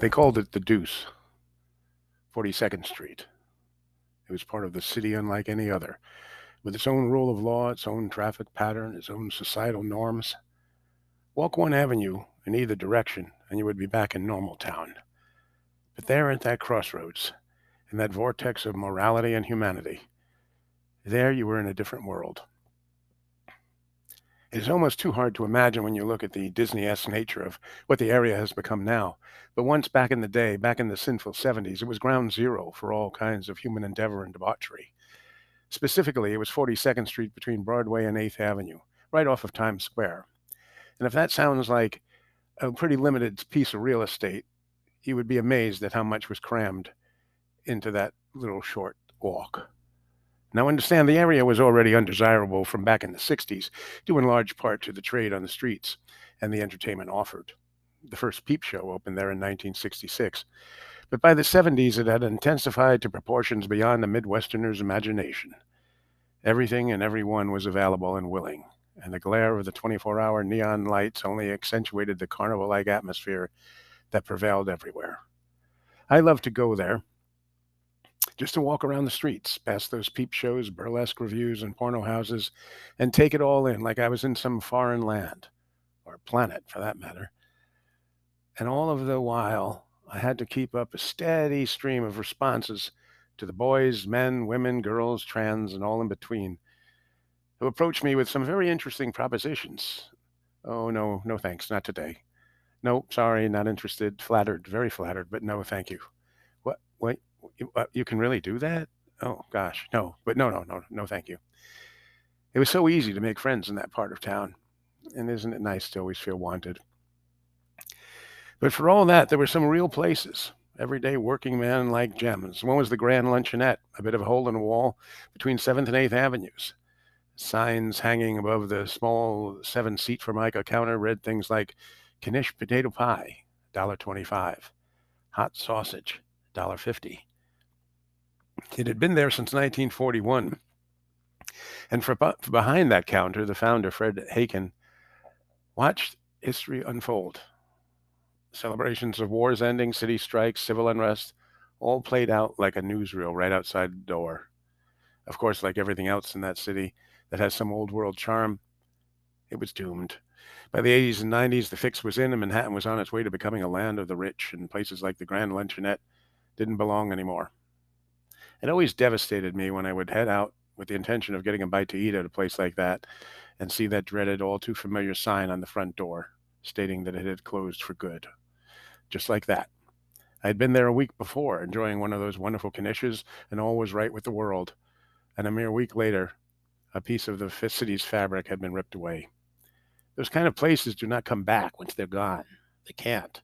They called it the Deuce, 42nd Street. It was part of the city unlike any other, with its own rule of law, its own traffic pattern, its own societal norms. Walk one avenue in either direction, and you would be back in normal town. But there at that crossroads, in that vortex of morality and humanity, there you were in a different world. Is almost too hard to imagine when you look at the Disney esque nature of what the area has become now. But once back in the day, back in the sinful 70s, it was ground zero for all kinds of human endeavor and debauchery. Specifically, it was 42nd Street between Broadway and 8th Avenue, right off of Times Square. And if that sounds like a pretty limited piece of real estate, you would be amazed at how much was crammed into that little short walk. Now, understand the area was already undesirable from back in the 60s, due in large part to the trade on the streets and the entertainment offered. The first peep show opened there in 1966. But by the 70s, it had intensified to proportions beyond the Midwesterner's imagination. Everything and everyone was available and willing, and the glare of the 24 hour neon lights only accentuated the carnival like atmosphere that prevailed everywhere. I loved to go there just to walk around the streets, past those peep shows, burlesque reviews, and porno houses, and take it all in like I was in some foreign land, or planet for that matter. And all of the while, I had to keep up a steady stream of responses to the boys, men, women, girls, trans, and all in between, who approached me with some very interesting propositions. Oh, no, no thanks, not today. No, sorry, not interested. Flattered, very flattered, but no, thank you. What? Wait, you, uh, you can really do that? Oh gosh, no, but no, no, no, no, thank you. It was so easy to make friends in that part of town, and isn't it nice to always feel wanted? But for all that, there were some real places, everyday working men like gems. One was the Grand Luncheonette, a bit of a hole in the wall between 7th and 8th Avenues. Signs hanging above the small seven seat formica counter read things like Knish potato pie, $1.25, hot sausage, $1.50, it had been there since 1941. And for behind that counter, the founder, Fred Haken, watched history unfold. Celebrations of wars ending, city strikes, civil unrest, all played out like a newsreel right outside the door. Of course, like everything else in that city that has some old world charm, it was doomed. By the 80s and 90s, the fix was in, and Manhattan was on its way to becoming a land of the rich, and places like the Grand Luncheonette didn't belong anymore. It always devastated me when I would head out with the intention of getting a bite to eat at a place like that and see that dreaded, all too familiar sign on the front door stating that it had closed for good. Just like that. I had been there a week before, enjoying one of those wonderful knishes, and all was right with the world. And a mere week later, a piece of the city's fabric had been ripped away. Those kind of places do not come back once they're gone. They can't.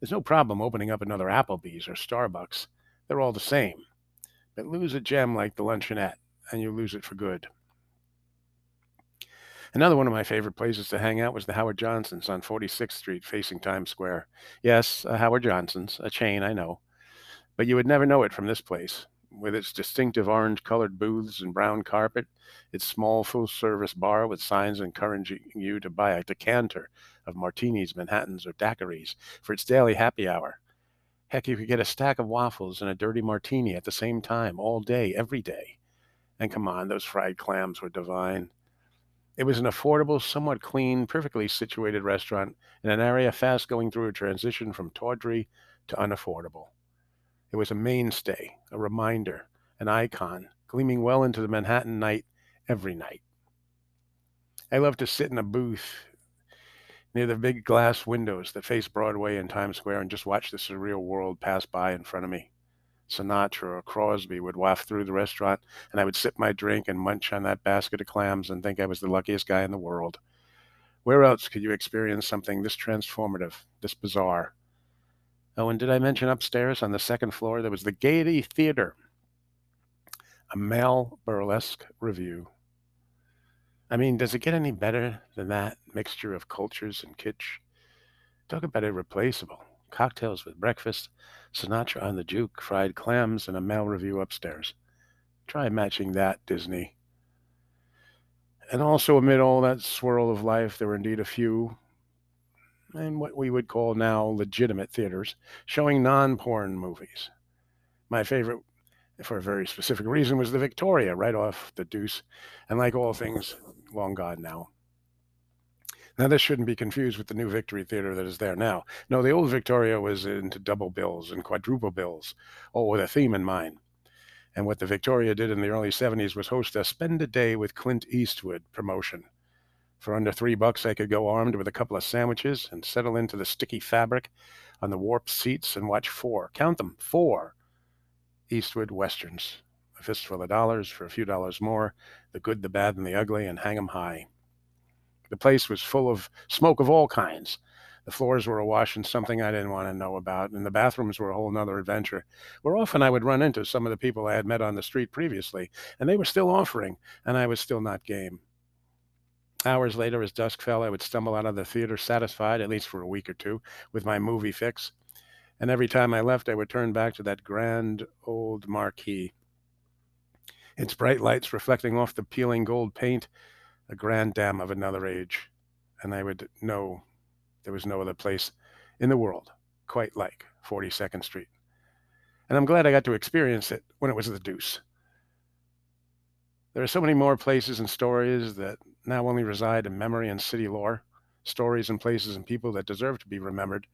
There's no problem opening up another Applebee's or Starbucks. They're all the same. But lose a gem like the luncheonette, and you lose it for good. Another one of my favorite places to hang out was the Howard Johnson's on 46th Street facing Times Square. Yes, Howard Johnson's, a chain, I know. But you would never know it from this place. With its distinctive orange colored booths and brown carpet, its small full service bar with signs encouraging you to buy a decanter of martinis, Manhattans, or daiquiris for its daily happy hour, Heck, you could get a stack of waffles and a dirty martini at the same time, all day, every day. And come on, those fried clams were divine. It was an affordable, somewhat clean, perfectly situated restaurant in an area fast going through a transition from tawdry to unaffordable. It was a mainstay, a reminder, an icon, gleaming well into the Manhattan night every night. I loved to sit in a booth near the big glass windows that face Broadway and Times Square and just watch the surreal world pass by in front of me. Sinatra or Crosby would waft through the restaurant, and I would sip my drink and munch on that basket of clams and think I was the luckiest guy in the world. Where else could you experience something this transformative, this bizarre? Oh, and did I mention upstairs on the second floor there was the Gaiety Theater, a male burlesque revue I mean, does it get any better than that mixture of cultures and kitsch? Talk about irreplaceable. Cocktails with breakfast, Sinatra on the juke, fried clams, and a male revue upstairs. Try matching that, Disney. And also, amid all that swirl of life, there were indeed a few, and what we would call now legitimate theaters showing non porn movies. My favorite, for a very specific reason, was the Victoria right off the deuce, and like all things, long gone now. Now, this shouldn't be confused with the new Victory Theater that is there now. No, the old Victoria was into double bills and quadruple bills, all with a theme in mind. And what the Victoria did in the early 70s was host a Spend a Day with Clint Eastwood promotion. For under three bucks, I could go armed with a couple of sandwiches and settle into the sticky fabric on the warped seats and watch four, count them, four Eastwood westerns. A fistful of dollars for a few dollars more, the good, the bad, and the ugly, and hang 'em high. The place was full of smoke of all kinds. The floors were awash in something I didn't want to know about, and the bathrooms were a whole nother adventure, where often I would run into some of the people I had met on the street previously, and they were still offering, and I was still not game. Hours later, as dusk fell, I would stumble out of the theater satisfied, at least for a week or two, with my movie fix. And every time I left, I would turn back to that grand old marquee. Its bright lights reflecting off the peeling gold paint, a grand dam of another age. And I would know there was no other place in the world quite like 42nd Street. And I'm glad I got to experience it when it was the deuce. There are so many more places and stories that now only reside in memory and city lore, stories and places and people that deserve to be remembered,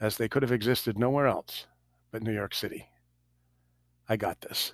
as they could have existed nowhere else but New York City. I got this.